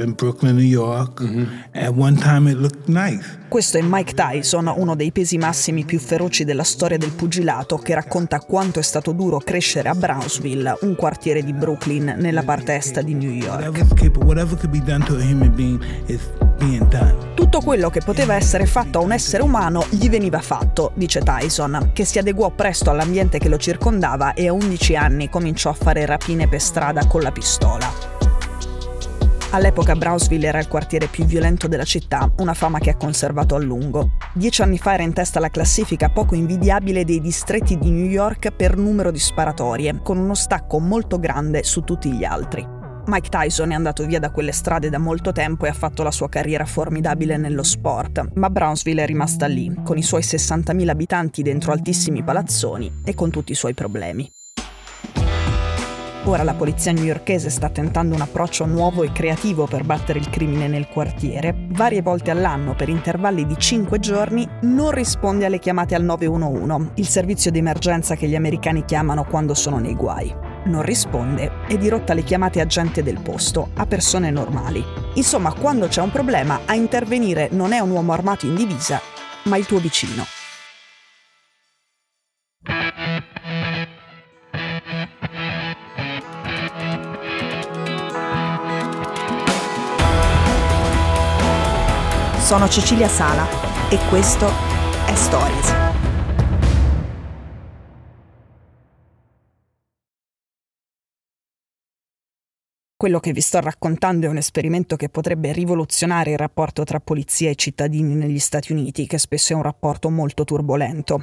in Brooklyn, New York. Mm-hmm. At one time it looked nice. Questo è Mike Tyson, uno dei pesi massimi più feroci della storia del pugilato, che racconta quanto è stato duro crescere a Brownsville, un quartiere di Brooklyn nella parte est di New York. Tutto quello che poteva essere fatto a un essere umano gli veniva fatto, dice Tyson, che si adeguò presto all'ambiente che lo circondava e a 11 anni cominciò a fare rapine per strada con la pistola. All'epoca Brownsville era il quartiere più violento della città, una fama che ha conservato a lungo. Dieci anni fa era in testa alla classifica poco invidiabile dei distretti di New York per numero di sparatorie, con uno stacco molto grande su tutti gli altri. Mike Tyson è andato via da quelle strade da molto tempo e ha fatto la sua carriera formidabile nello sport, ma Brownsville è rimasta lì, con i suoi 60.000 abitanti dentro altissimi palazzoni e con tutti i suoi problemi. Ora la polizia newyorkese sta tentando un approccio nuovo e creativo per battere il crimine nel quartiere. Varie volte all'anno, per intervalli di 5 giorni, non risponde alle chiamate al 911, il servizio di emergenza che gli americani chiamano quando sono nei guai. Non risponde e dirotta le chiamate a gente del posto, a persone normali. Insomma, quando c'è un problema, a intervenire non è un uomo armato in divisa, ma il tuo vicino. Sono Cecilia Sala e questo è Stories. Quello che vi sto raccontando è un esperimento che potrebbe rivoluzionare il rapporto tra polizia e cittadini negli Stati Uniti, che spesso è un rapporto molto turbolento.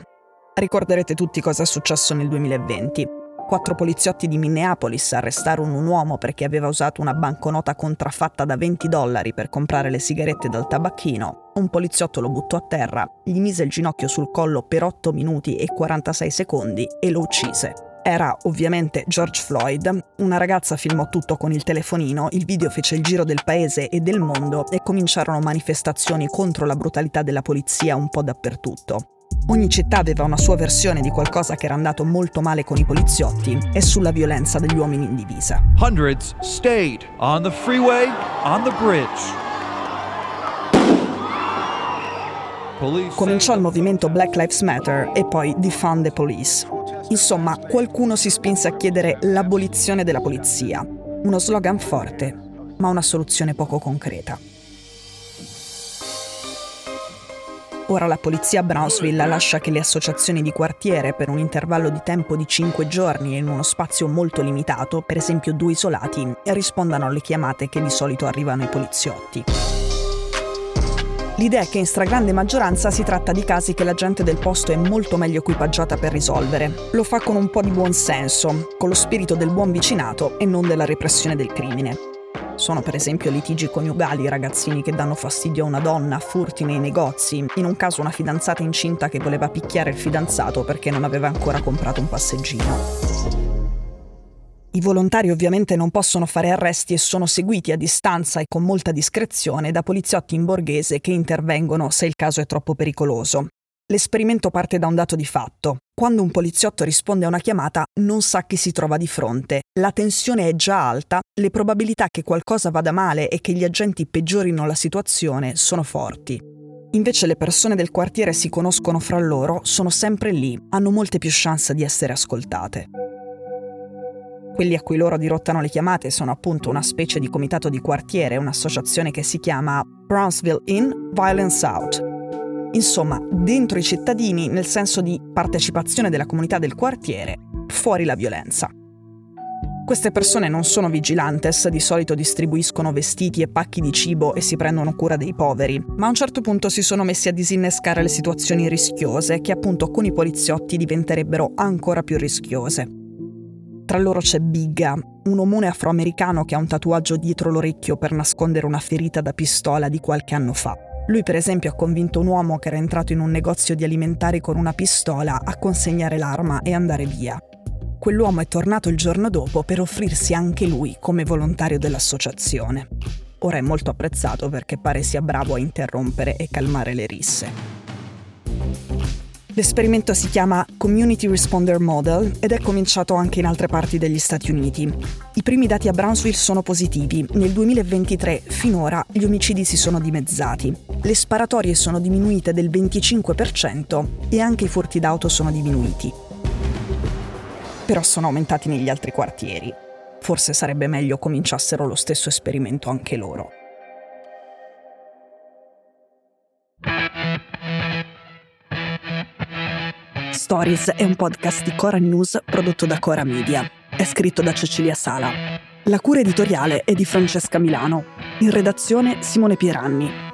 Ricorderete tutti cosa è successo nel 2020. Quattro poliziotti di Minneapolis arrestarono un uomo perché aveva usato una banconota contraffatta da 20 dollari per comprare le sigarette dal tabacchino. Un poliziotto lo buttò a terra, gli mise il ginocchio sul collo per 8 minuti e 46 secondi e lo uccise. Era ovviamente George Floyd. Una ragazza filmò tutto con il telefonino, il video fece il giro del paese e del mondo e cominciarono manifestazioni contro la brutalità della polizia un po' dappertutto. Ogni città aveva una sua versione di qualcosa che era andato molto male con i poliziotti e sulla violenza degli uomini in divisa. Hundreds stayed on the freeway, on the bridge. Cominciò il movimento Black Lives Matter e poi Defund the Police. Insomma, qualcuno si spinse a chiedere l'abolizione della polizia. Uno slogan forte, ma una soluzione poco concreta. Ora la polizia a Brownsville lascia che le associazioni di quartiere per un intervallo di tempo di 5 giorni in uno spazio molto limitato, per esempio due isolati, rispondano alle chiamate che di solito arrivano ai poliziotti. L'idea è che in stragrande maggioranza si tratta di casi che la gente del posto è molto meglio equipaggiata per risolvere. Lo fa con un po' di buon senso, con lo spirito del buon vicinato e non della repressione del crimine. Sono per esempio litigi coniugali, ragazzini che danno fastidio a una donna, furti nei negozi, in un caso una fidanzata incinta che voleva picchiare il fidanzato perché non aveva ancora comprato un passeggino. I volontari ovviamente non possono fare arresti e sono seguiti a distanza e con molta discrezione da poliziotti in borghese che intervengono se il caso è troppo pericoloso. L'esperimento parte da un dato di fatto. Quando un poliziotto risponde a una chiamata non sa chi si trova di fronte, la tensione è già alta, le probabilità che qualcosa vada male e che gli agenti peggiorino la situazione sono forti. Invece le persone del quartiere si conoscono fra loro, sono sempre lì, hanno molte più chance di essere ascoltate. Quelli a cui loro dirottano le chiamate sono appunto una specie di comitato di quartiere, un'associazione che si chiama Brownsville In, Violence Out, Insomma, dentro i cittadini nel senso di partecipazione della comunità del quartiere, fuori la violenza. Queste persone non sono vigilantes, di solito distribuiscono vestiti e pacchi di cibo e si prendono cura dei poveri, ma a un certo punto si sono messi a disinnescare le situazioni rischiose che appunto con i poliziotti diventerebbero ancora più rischiose. Tra loro c'è Bigga, un omone afroamericano che ha un tatuaggio dietro l'orecchio per nascondere una ferita da pistola di qualche anno fa. Lui per esempio ha convinto un uomo che era entrato in un negozio di alimentari con una pistola a consegnare l'arma e andare via. Quell'uomo è tornato il giorno dopo per offrirsi anche lui come volontario dell'associazione. Ora è molto apprezzato perché pare sia bravo a interrompere e calmare le risse. L'esperimento si chiama Community Responder Model ed è cominciato anche in altre parti degli Stati Uniti. I primi dati a Brownsville sono positivi. Nel 2023, finora, gli omicidi si sono dimezzati. Le sparatorie sono diminuite del 25% e anche i furti d'auto sono diminuiti. Però sono aumentati negli altri quartieri. Forse sarebbe meglio cominciassero lo stesso esperimento anche loro. Stories è un podcast di Cora News prodotto da Cora Media. È scritto da Cecilia Sala. La cura editoriale è di Francesca Milano. In redazione Simone Pieranni.